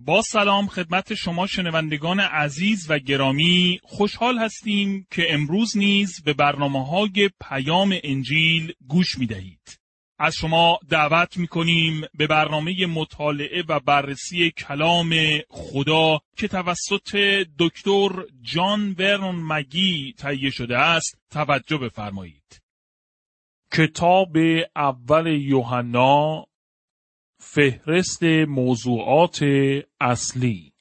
با سلام خدمت شما شنوندگان عزیز و گرامی خوشحال هستیم که امروز نیز به برنامه های پیام انجیل گوش می دهید. از شما دعوت می کنیم به برنامه مطالعه و بررسی کلام خدا که توسط دکتر جان ورن مگی تهیه شده است توجه بفرمایید. کتاب اول یوحنا فهرست موضوعات اصلی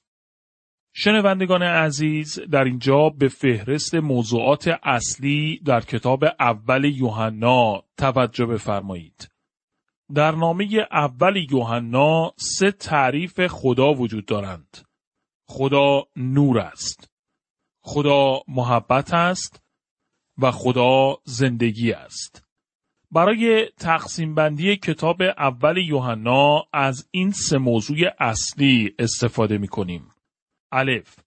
شنوندگان عزیز در اینجا به فهرست موضوعات اصلی در کتاب اول یوحنا توجه بفرمایید. در نامه اول یوحنا سه تعریف خدا وجود دارند. خدا نور است. خدا محبت است و خدا زندگی است. برای تقسیم بندی کتاب اول یوحنا از این سه موضوع اصلی استفاده می کنیم. الف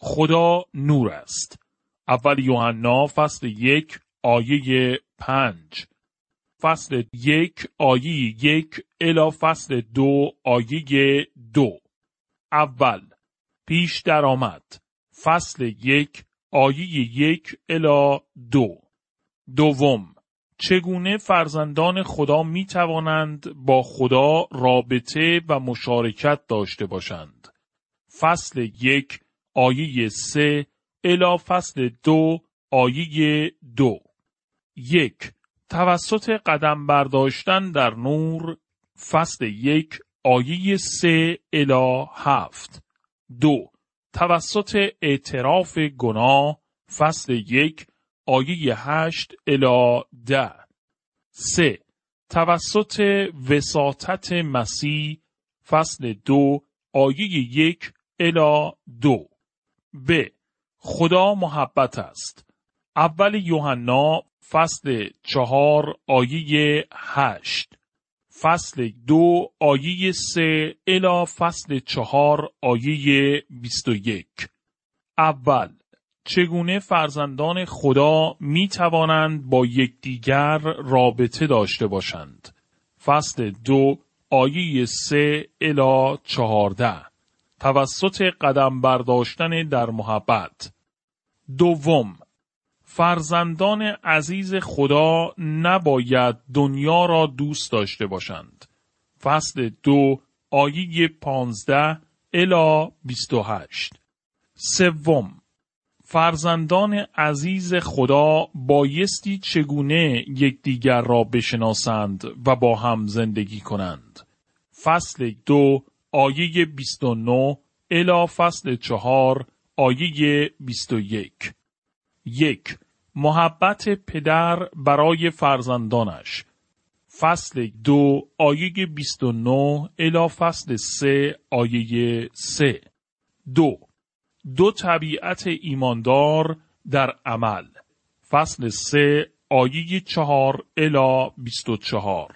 خدا نور است. اول یوحنا فصل یک آیه پنج فصل یک آیه یک الا فصل دو آیه دو اول پیش درآمد فصل یک آیه یک الا دو دوم چگونه فرزندان خدا می توانند با خدا رابطه و مشارکت داشته باشند. فصل یک آیه سه الا فصل دو آیه دو یک توسط قدم برداشتن در نور فصل یک آیه سه الا هفت دو توسط اعتراف گناه فصل یک آیه هشت الا ده. سه. توسط وساطت مسیح فصل دو آیه یک الا دو. ب. خدا محبت است. اول یوحنا فصل چهار آیه هشت. فصل دو آیه سه الا فصل چهار آیه بیست و یک. اول. چگونه فرزندان خدا می توانند با یکدیگر رابطه داشته باشند. فصل دو آیه سه الا چهارده توسط قدم برداشتن در محبت دوم فرزندان عزیز خدا نباید دنیا را دوست داشته باشند. فصل دو آیه پانزده الا بیست و هشت سوم فرزندان عزیز خدا بایستی چگونه یکدیگر را بشناسند و با هم زندگی کنند. فصل دو آیه 29 الا فصل چهار آیه 21 یک. محبت پدر برای فرزندانش. فصل دو آیه 29 الا فصل سه آیه سه. دو دو طبیعت ایماندار در عمل. فصل سه آیه چهار الا بیست و چهار.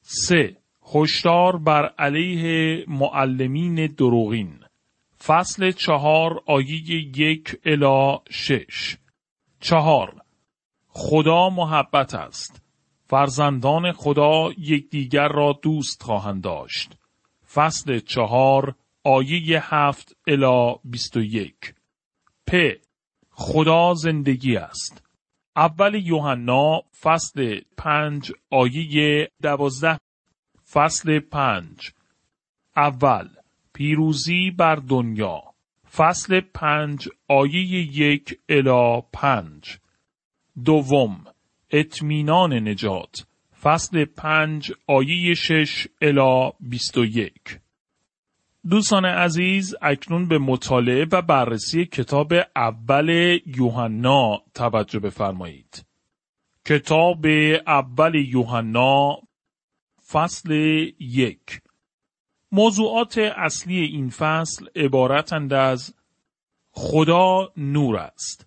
سه هشدار بر علیه معلمین دروغین. فصل چهار آیه یک الا شش. چهار خدا محبت است. فرزندان خدا یکدیگر را دوست خواهند داشت. فصل چهار آیه هفت الا بیست و یک. پ. خدا زندگی است. اول یوحنا فصل پنج آیه دوازده. فصل پنج. اول. پیروزی بر دنیا. فصل پنج آیه یک الا پنج. دوم. اطمینان نجات. فصل پنج آیه شش الا بیست و یک. دوستان عزیز اکنون به مطالعه و بررسی کتاب اول یوحنا توجه بفرمایید. کتاب اول یوحنا فصل یک موضوعات اصلی این فصل عبارتند از خدا نور است.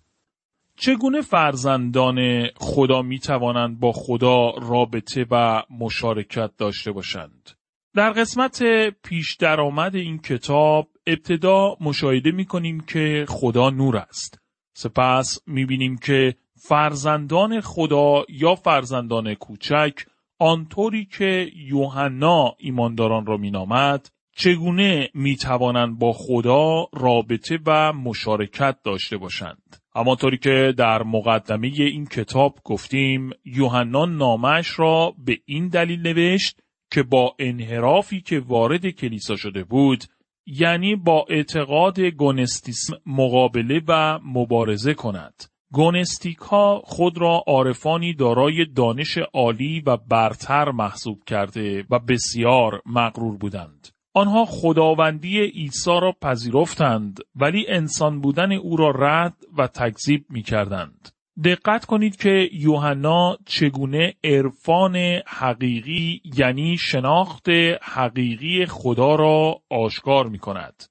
چگونه فرزندان خدا می توانند با خدا رابطه و مشارکت داشته باشند؟ در قسمت پیش درآمد این کتاب ابتدا مشاهده می کنیم که خدا نور است. سپس می بینیم که فرزندان خدا یا فرزندان کوچک آنطوری که یوحنا ایمانداران را مینامد چگونه می توانند با خدا رابطه و مشارکت داشته باشند. همانطوری که در مقدمه این کتاب گفتیم یوحنان نامش را به این دلیل نوشت که با انحرافی که وارد کلیسا شده بود یعنی با اعتقاد گونستیسم مقابله و مبارزه کند. گونستیک ها خود را عارفانی دارای دانش عالی و برتر محسوب کرده و بسیار مغرور بودند. آنها خداوندی عیسی را پذیرفتند ولی انسان بودن او را رد و تکذیب می کردند. دقت کنید که یوحنا چگونه عرفان حقیقی یعنی شناخت حقیقی خدا را آشکار می کند.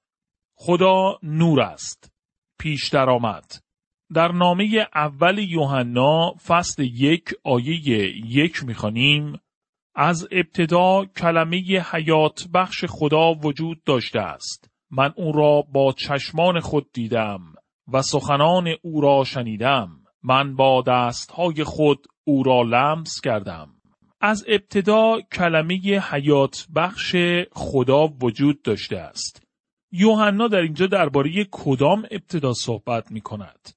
خدا نور است. پیش آمد. در نامه اول یوحنا فصل یک آیه یک می‌خوانیم از ابتدا کلمه حیات بخش خدا وجود داشته است. من او را با چشمان خود دیدم و سخنان او را شنیدم. من با دستهای خود او را لمس کردم. از ابتدا کلمه حیات بخش خدا وجود داشته است. یوحنا در اینجا درباره کدام ابتدا صحبت می کند؟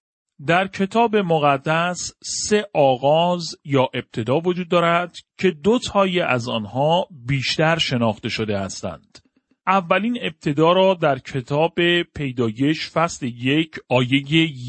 در کتاب مقدس سه آغاز یا ابتدا وجود دارد که دو تایی از آنها بیشتر شناخته شده هستند. اولین ابتدا را در کتاب پیدایش فصل یک آیه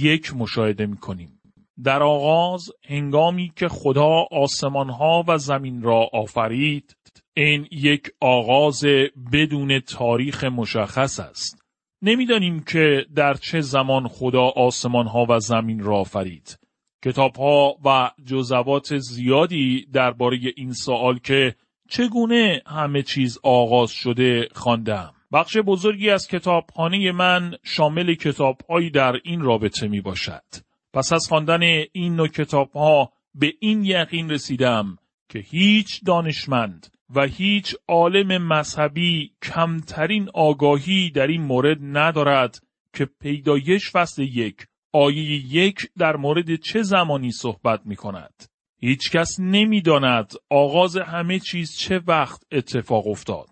یک مشاهده می کنیم. در آغاز هنگامی که خدا آسمانها و زمین را آفرید این یک آغاز بدون تاریخ مشخص است. نمی‌دانیم که در چه زمان خدا آسمان ها و زمین را آفرید. کتاب ها و جزوات زیادی درباره این سوال که چگونه همه چیز آغاز شده خواندم. بخش بزرگی از کتابخانه من شامل کتابهایی در این رابطه می باشد. پس از خواندن این نوع کتاب ها به این یقین رسیدم که هیچ دانشمند و هیچ عالم مذهبی کمترین آگاهی در این مورد ندارد که پیدایش فصل یک آیه یک در مورد چه زمانی صحبت می کند. هیچ کس نمی داند آغاز همه چیز چه وقت اتفاق افتاد.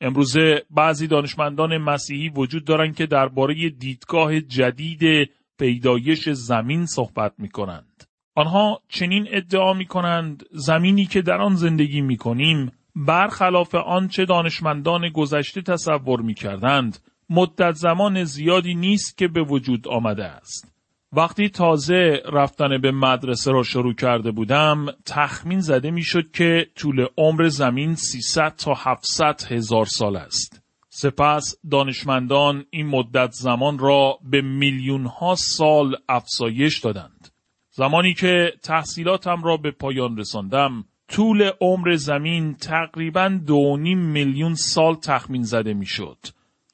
امروزه بعضی دانشمندان مسیحی وجود دارند که درباره دیدگاه جدید پیدایش زمین صحبت می کنند. آنها چنین ادعا می کنند زمینی که در آن زندگی می کنیم برخلاف آنچه دانشمندان گذشته تصور می کردند، مدت زمان زیادی نیست که به وجود آمده است. وقتی تازه رفتن به مدرسه را شروع کرده بودم، تخمین زده می شد که طول عمر زمین 300 تا 700 هزار سال است. سپس دانشمندان این مدت زمان را به میلیون ها سال افزایش دادند. زمانی که تحصیلاتم را به پایان رساندم، طول عمر زمین تقریبا دو میلیون سال تخمین زده می‌شد.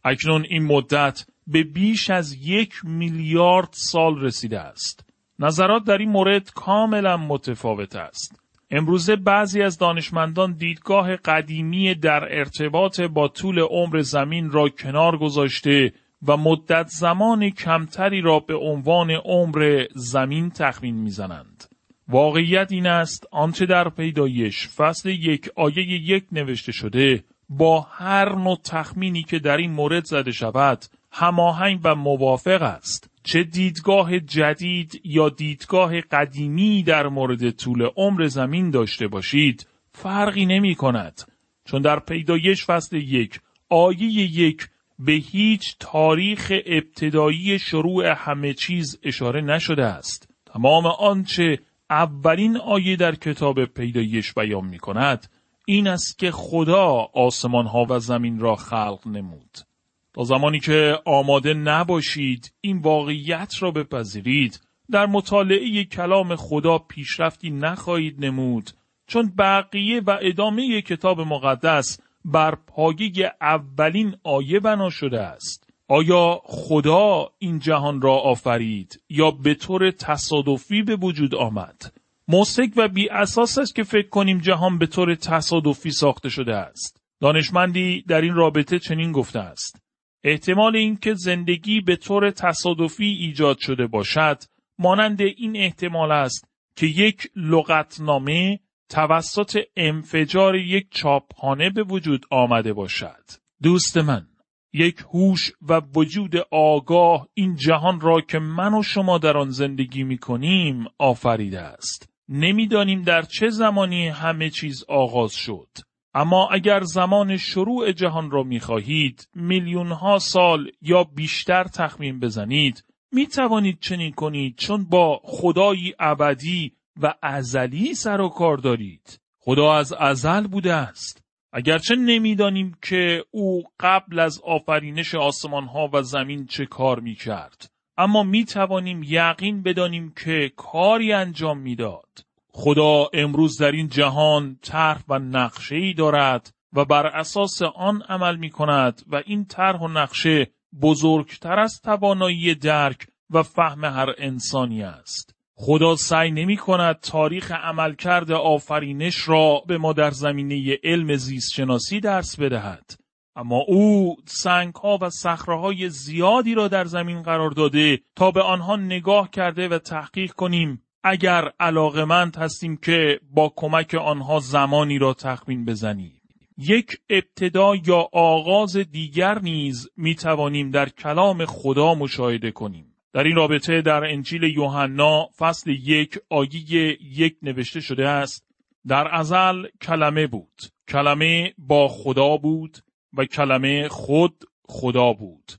اکنون این مدت به بیش از یک میلیارد سال رسیده است. نظرات در این مورد کاملا متفاوت است. امروزه بعضی از دانشمندان دیدگاه قدیمی در ارتباط با طول عمر زمین را کنار گذاشته و مدت زمان کمتری را به عنوان عمر زمین تخمین می‌زنند. واقعیت این است آنچه در پیدایش فصل یک آیه یک نوشته شده با هر نوع تخمینی که در این مورد زده شود هماهنگ و موافق است چه دیدگاه جدید یا دیدگاه قدیمی در مورد طول عمر زمین داشته باشید فرقی نمی کند چون در پیدایش فصل یک آیه یک به هیچ تاریخ ابتدایی شروع همه چیز اشاره نشده است تمام آنچه اولین آیه در کتاب پیدایش بیان می کند این است که خدا آسمان ها و زمین را خلق نمود. تا زمانی که آماده نباشید این واقعیت را بپذیرید در مطالعه کلام خدا پیشرفتی نخواهید نمود چون بقیه و ادامه کتاب مقدس بر پایه اولین آیه بنا شده است. آیا خدا این جهان را آفرید یا به طور تصادفی به وجود آمد؟ موسک و بی اساس است که فکر کنیم جهان به طور تصادفی ساخته شده است. دانشمندی در این رابطه چنین گفته است. احتمال اینکه زندگی به طور تصادفی ایجاد شده باشد مانند این احتمال است که یک لغتنامه توسط انفجار یک چاپخانه به وجود آمده باشد. دوست من یک هوش و وجود آگاه این جهان را که من و شما در آن زندگی می کنیم آفریده است. نمی‌دانیم در چه زمانی همه چیز آغاز شد. اما اگر زمان شروع جهان را می خواهید میلیون ها سال یا بیشتر تخمین بزنید می توانید چنین کنید چون با خدایی ابدی و ازلی سر و کار دارید. خدا از ازل بوده است. اگرچه نمی‌دانیم که او قبل از آفرینش آسمان ها و زمین چه کار می کرد. اما می توانیم یقین بدانیم که کاری انجام می‌داد. خدا امروز در این جهان طرح و نقشه ای دارد و بر اساس آن عمل می کند و این طرح و نقشه بزرگتر از توانایی درک و فهم هر انسانی است. خدا سعی نمی کند تاریخ عملکرد آفرینش را به ما در زمینه علم زیست شناسی درس بدهد. اما او سنگ ها و صخره زیادی را در زمین قرار داده تا به آنها نگاه کرده و تحقیق کنیم اگر علاقمند هستیم که با کمک آنها زمانی را تخمین بزنیم. یک ابتدا یا آغاز دیگر نیز می توانیم در کلام خدا مشاهده کنیم. در این رابطه در انجیل یوحنا فصل یک آیه یک نوشته شده است در ازل کلمه بود کلمه با خدا بود و کلمه خود خدا بود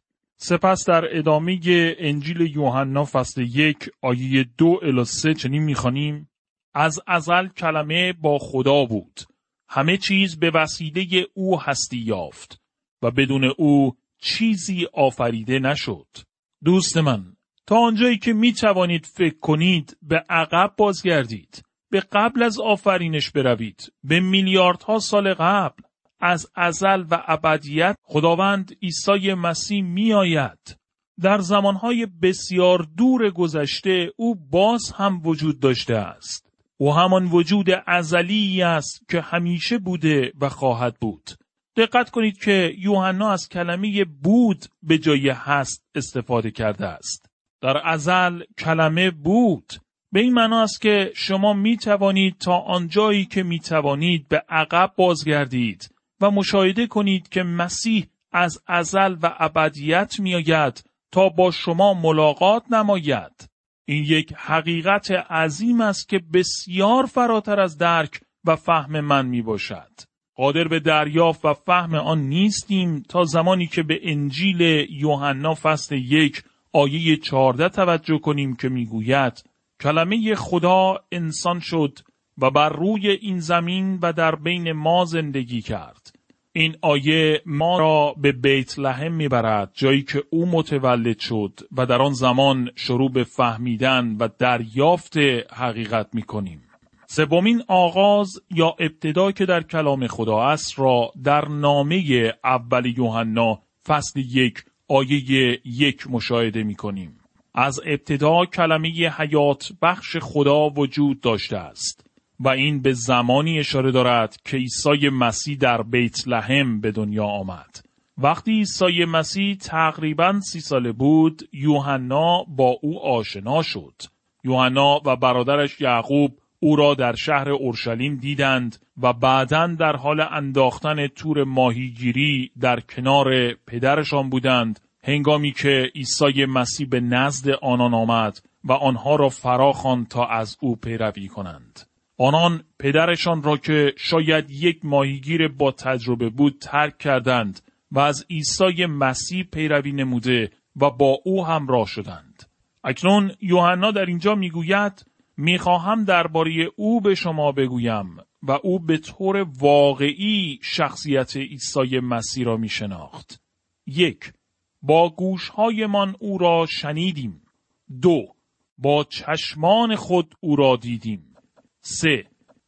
سپس در ادامه انجیل یوحنا فصل یک آیه دو الی سه چنین می‌خوانیم از ازل کلمه با خدا بود همه چیز به وسیله او هستی یافت و بدون او چیزی آفریده نشد دوست من تا آنجایی که می توانید فکر کنید به عقب بازگردید. به قبل از آفرینش بروید. به میلیاردها سال قبل. از ازل و ابدیت خداوند عیسی مسیح می آید. در زمانهای بسیار دور گذشته او باز هم وجود داشته است. او همان وجود ازلی است که همیشه بوده و خواهد بود. دقت کنید که یوحنا از کلمه بود به جای هست استفاده کرده است. در ازل کلمه بود به این معنا است که شما می توانید تا آنجایی که می توانید به عقب بازگردید و مشاهده کنید که مسیح از ازل و ابدیت می آید تا با شما ملاقات نماید. این یک حقیقت عظیم است که بسیار فراتر از درک و فهم من می باشد. قادر به دریافت و فهم آن نیستیم تا زمانی که به انجیل یوحنا فصل یک آیه چهارده توجه کنیم که می‌گوید کلمه خدا انسان شد و بر روی این زمین و در بین ما زندگی کرد. این آیه ما را به بیت لحم می‌برد جایی که او متولد شد و در آن زمان شروع به فهمیدن و دریافت حقیقت می‌کنیم. سومین آغاز یا ابتدا که در کلام خدا است را در نامه اول یوحنا فصل یک آیه یک مشاهده می کنیم. از ابتدا کلمه حیات بخش خدا وجود داشته است و این به زمانی اشاره دارد که عیسی مسیح در بیت لحم به دنیا آمد. وقتی عیسی مسیح تقریبا سی ساله بود، یوحنا با او آشنا شد. یوحنا و برادرش یعقوب او را در شهر اورشلیم دیدند و بعدا در حال انداختن تور ماهیگیری در کنار پدرشان بودند هنگامی که عیسی مسیح به نزد آنان آمد و آنها را فراخوان تا از او پیروی کنند. آنان پدرشان را که شاید یک ماهیگیر با تجربه بود ترک کردند و از عیسی مسیح پیروی نموده و با او همراه شدند. اکنون یوحنا در اینجا می‌گوید می‌خواهم درباره او به شما بگویم و او به طور واقعی شخصیت عیسی مسیح را می شناخت. یک با گوشهایمان او را شنیدیم. دو با چشمان خود او را دیدیم. سه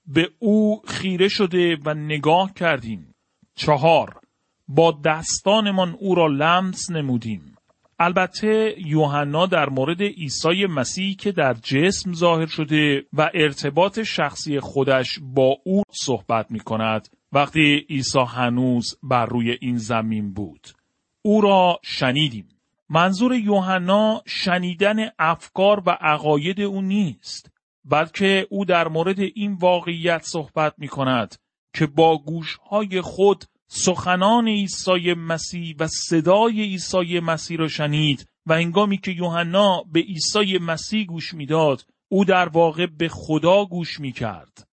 به او خیره شده و نگاه کردیم. چهار با دستانمان او را لمس نمودیم. البته یوحنا در مورد عیسی مسیح که در جسم ظاهر شده و ارتباط شخصی خودش با او صحبت می کند وقتی عیسی هنوز بر روی این زمین بود. او را شنیدیم. منظور یوحنا شنیدن افکار و عقاید او نیست بلکه او در مورد این واقعیت صحبت می کند که با گوشهای خود سخنان عیسی مسیح و صدای عیسی مسیح را شنید و انگامی که یوحنا به عیسی مسیح گوش می‌داد او در واقع به خدا گوش می کرد.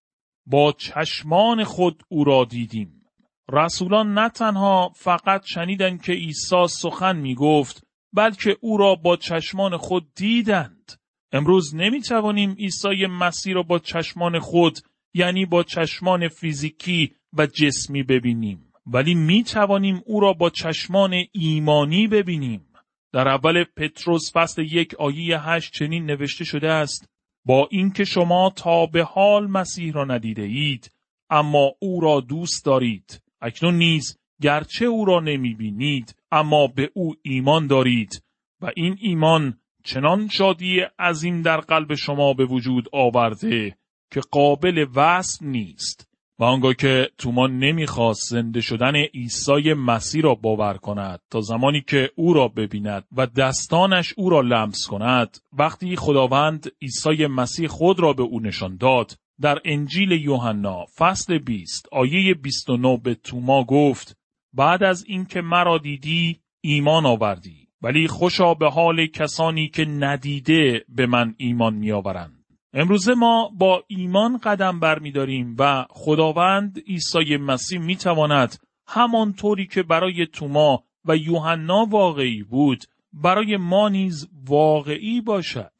با چشمان خود او را دیدیم. رسولان نه تنها فقط شنیدند که عیسی سخن می گفت بلکه او را با چشمان خود دیدند. امروز نمی توانیم عیسی مسیح را با چشمان خود یعنی با چشمان فیزیکی و جسمی ببینیم. ولی می توانیم او را با چشمان ایمانی ببینیم. در اول پتروس فصل یک آیه هشت چنین نوشته شده است با اینکه شما تا به حال مسیح را ندیده اید اما او را دوست دارید اکنون نیز گرچه او را نمی بینید اما به او ایمان دارید و این ایمان چنان شادی عظیم در قلب شما به وجود آورده که قابل وصف نیست. و آنگاه که تومان نمی‌خواست زنده شدن عیسی مسیح را باور کند تا زمانی که او را ببیند و دستانش او را لمس کند وقتی خداوند عیسی مسیح خود را به او نشان داد در انجیل یوحنا فصل 20 آیه 29 به توما گفت بعد از اینکه مرا دیدی ایمان آوردی. ولی خوشا به حال کسانی که ندیده به من ایمان میآورند. امروزه ما با ایمان قدم برمیداریم و خداوند عیسی مسیح می‌تواند همانطوری که برای توما و یوحنا واقعی بود برای ما نیز واقعی باشد.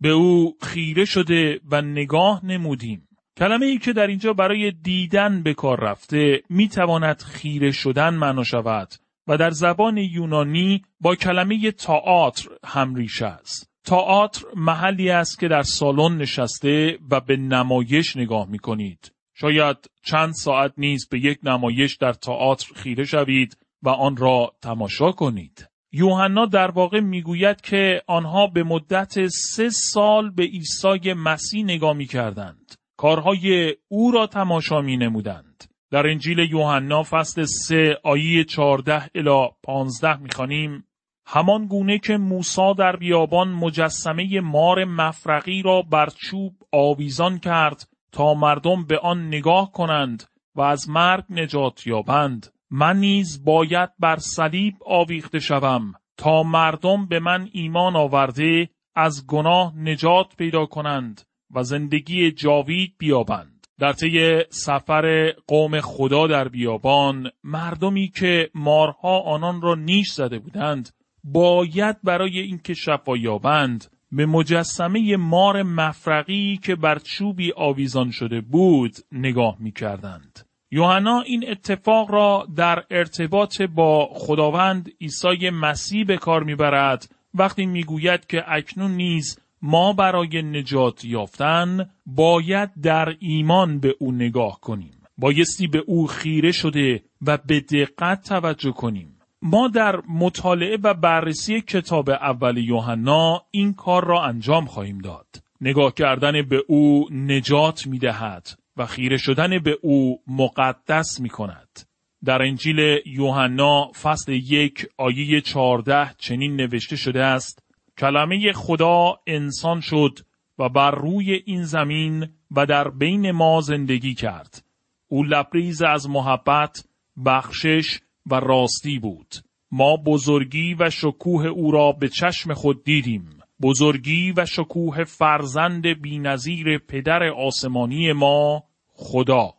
به او خیره شده و نگاه نمودیم. کلمه ای که در اینجا برای دیدن به کار رفته می‌تواند خیره شدن معنا شود. و در زبان یونانی با کلمه تئاتر هم ریشه است تئاتر محلی است که در سالن نشسته و به نمایش نگاه می کنید. شاید چند ساعت نیز به یک نمایش در تئاتر خیره شوید و آن را تماشا کنید. یوحنا در واقع می‌گوید که آنها به مدت سه سال به عیسی مسیح نگاه می کردند. کارهای او را تماشا می نمودند. در انجیل یوحنا فصل 3 آیه 14 الی 15 می‌خوانیم. همان گونه که موسا در بیابان مجسمه مار مفرقی را بر چوب آویزان کرد تا مردم به آن نگاه کنند و از مرگ نجات یابند. من نیز باید بر صلیب آویخته شوم تا مردم به من ایمان آورده از گناه نجات پیدا کنند و زندگی جاوید بیابند. در طی سفر قوم خدا در بیابان مردمی که مارها آنان را نیش زده بودند باید برای اینکه شفا یابند به مجسمه مار مفرقی که بر چوبی آویزان شده بود نگاه می کردند. یوحنا این اتفاق را در ارتباط با خداوند عیسی مسیح به کار می‌برد وقتی می‌گوید که اکنون نیز ما برای نجات یافتن باید در ایمان به او نگاه کنیم. بایستی به او خیره شده و به دقت توجه کنیم. ما در مطالعه و بررسی کتاب اول یوحنا این کار را انجام خواهیم داد. نگاه کردن به او نجات می دهد و خیره شدن به او مقدس می کند. در انجیل یوحنا فصل یک آیه چهارده چنین نوشته شده است کلمه خدا انسان شد و بر روی این زمین و در بین ما زندگی کرد. او لبریز از محبت، بخشش و راستی بود. ما بزرگی و شکوه او را به چشم خود دیدیم. بزرگی و شکوه فرزند بینظیر پدر آسمانی ما خدا.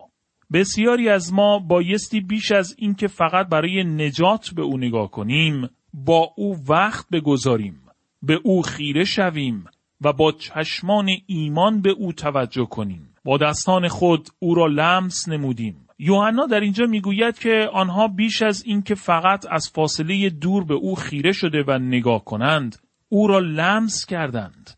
بسیاری از ما بایستی بیش از اینکه فقط برای نجات به او نگاه کنیم با او وقت بگذاریم به او خیره شویم و با چشمان ایمان به او توجه کنیم. با دستان خود او را لمس نمودیم. یوحنا در اینجا می‌گوید که آنها بیش از اینکه فقط از فاصله دور به او خیره شده و نگاه کنند او را لمس کردند.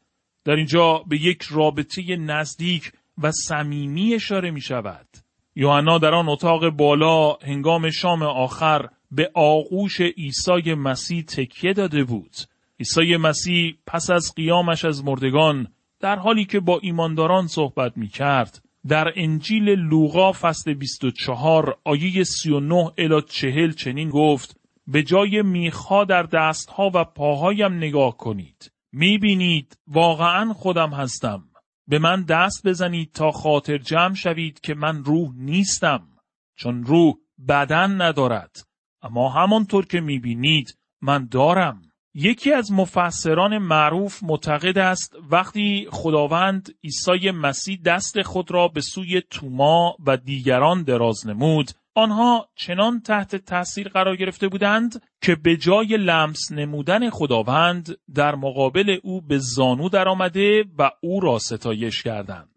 در اینجا به یک رابطه نزدیک و صمیمی اشاره می شود یوحنا در آن اتاق بالا هنگام شام آخر به آغوش عیسی مسیح تکیه داده بود. عیسی مسیح پس از قیامش از مردگان در حالی که با ایمانداران صحبت می کرد در انجیل لوقا فصل 24 آیه 39 الی 40 چنین گفت به جای میخها در دستها و پاهایم نگاه کنید. می‌بینید واقعا خودم هستم. به من دست بزنید تا خاطر جمع شوید که من روح نیستم چون روح بدن ندارد. اما همانطور که می‌بینید من دارم. یکی از مفسران معروف معتقد است وقتی خداوند عیسی مسیح دست خود را به سوی توما و دیگران دراز نمود آنها چنان تحت تاثیر قرار گرفته بودند که به جای لمس نمودن خداوند در مقابل او به زانو درآمده و او را ستایش کردند.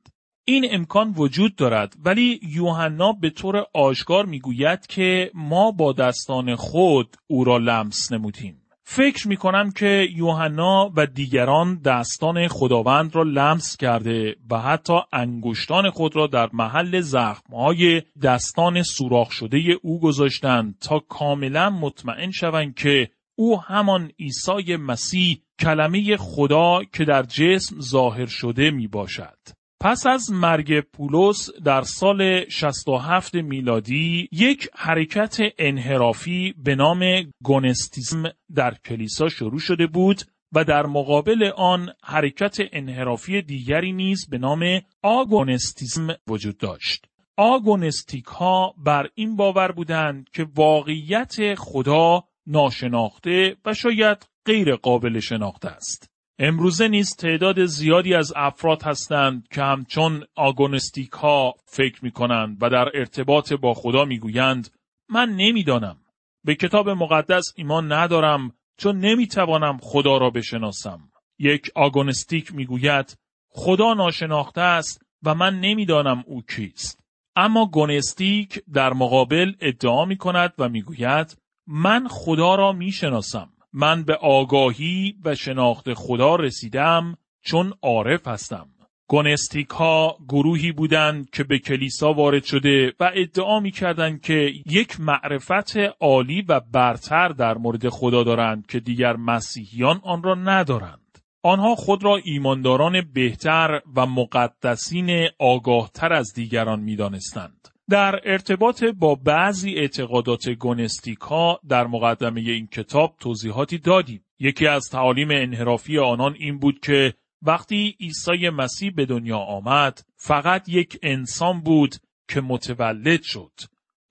این امکان وجود دارد ولی یوحنا به طور آشکار می‌گوید که ما با دستان خود او را لمس نمودیم. فکر می کنم که یوحنا و دیگران دستان خداوند را لمس کرده و حتی انگشتان خود را در محل زخمهای دستان سوراخ شده او گذاشتند تا کاملا مطمئن شوند که او همان عیسی مسیح کلمه خدا که در جسم ظاهر شده می باشد. پس از مرگ پولس در سال 67 میلادی یک حرکت انحرافی به نام گونستیزم در کلیسا شروع شده بود و در مقابل آن حرکت انحرافی دیگری نیز به نام آگونستیزم وجود داشت. آگونستیک ها بر این باور بودند که واقعیت خدا ناشناخته و شاید غیر قابل شناخته است. امروزه نیز تعداد زیادی از افراد هستند که همچون آگونستیک ها فکر می کنند و در ارتباط با خدا می گویند من نمی‌دانم. به کتاب مقدس ایمان ندارم چون نمی توانم خدا را بشناسم. یک آگونستیک می گوید خدا ناشناخته است و من نمی‌دانم او کیست. اما گونستیک در مقابل ادعا می کند و می گوید من خدا را می شناسم. من به آگاهی و شناخت خدا رسیدم چون عارف هستم. گونستیک ها گروهی بودند که به کلیسا وارد شده و ادعا می کردند که یک معرفت عالی و برتر در مورد خدا دارند که دیگر مسیحیان آن را ندارند. آنها خود را ایمانداران بهتر و مقدسین آگاهتر از دیگران می دانستند. در ارتباط با بعضی اعتقادات گونستیکا در مقدمه این کتاب توضیحاتی دادیم. یکی از تعالیم انحرافی آنان این بود که وقتی عیسی مسیح به دنیا آمد فقط یک انسان بود که متولد شد.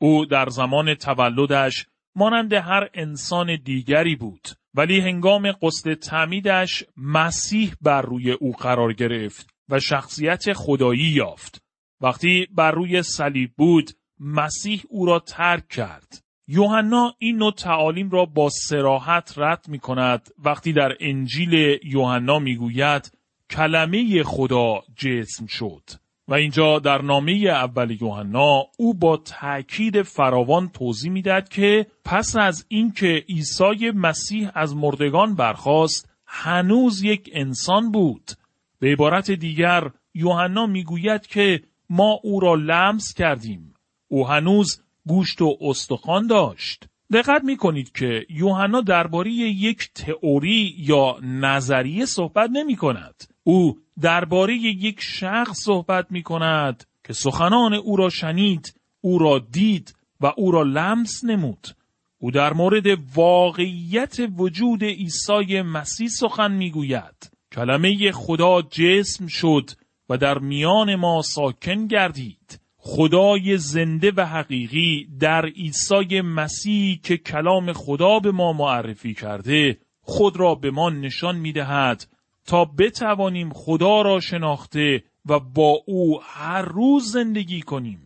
او در زمان تولدش مانند هر انسان دیگری بود ولی هنگام قصد تعمیدش مسیح بر روی او قرار گرفت و شخصیت خدایی یافت وقتی بر روی صلیب بود مسیح او را ترک کرد. یوحنا این نوع تعالیم را با سراحت رد می کند وقتی در انجیل یوحنا می گوید کلمه خدا جسم شد. و اینجا در نامه اول یوحنا او با تأکید فراوان توضیح می‌دهد که پس از اینکه عیسی مسیح از مردگان برخاست هنوز یک انسان بود. به عبارت دیگر یوحنا می‌گوید که ما او را لمس کردیم. او هنوز گوشت و استخوان داشت. دقت می کنید که یوحنا درباره یک تئوری یا نظریه صحبت نمی کند. او درباره یک شخص صحبت می کند که سخنان او را شنید، او را دید و او را لمس نمود. او در مورد واقعیت وجود عیسی مسیح سخن می‌گوید. کلمه خدا جسم شد و در میان ما ساکن گردید. خدای زنده و حقیقی در عیسی مسیح که کلام خدا به ما معرفی کرده خود را به ما نشان می دهد تا بتوانیم خدا را شناخته و با او هر روز زندگی کنیم.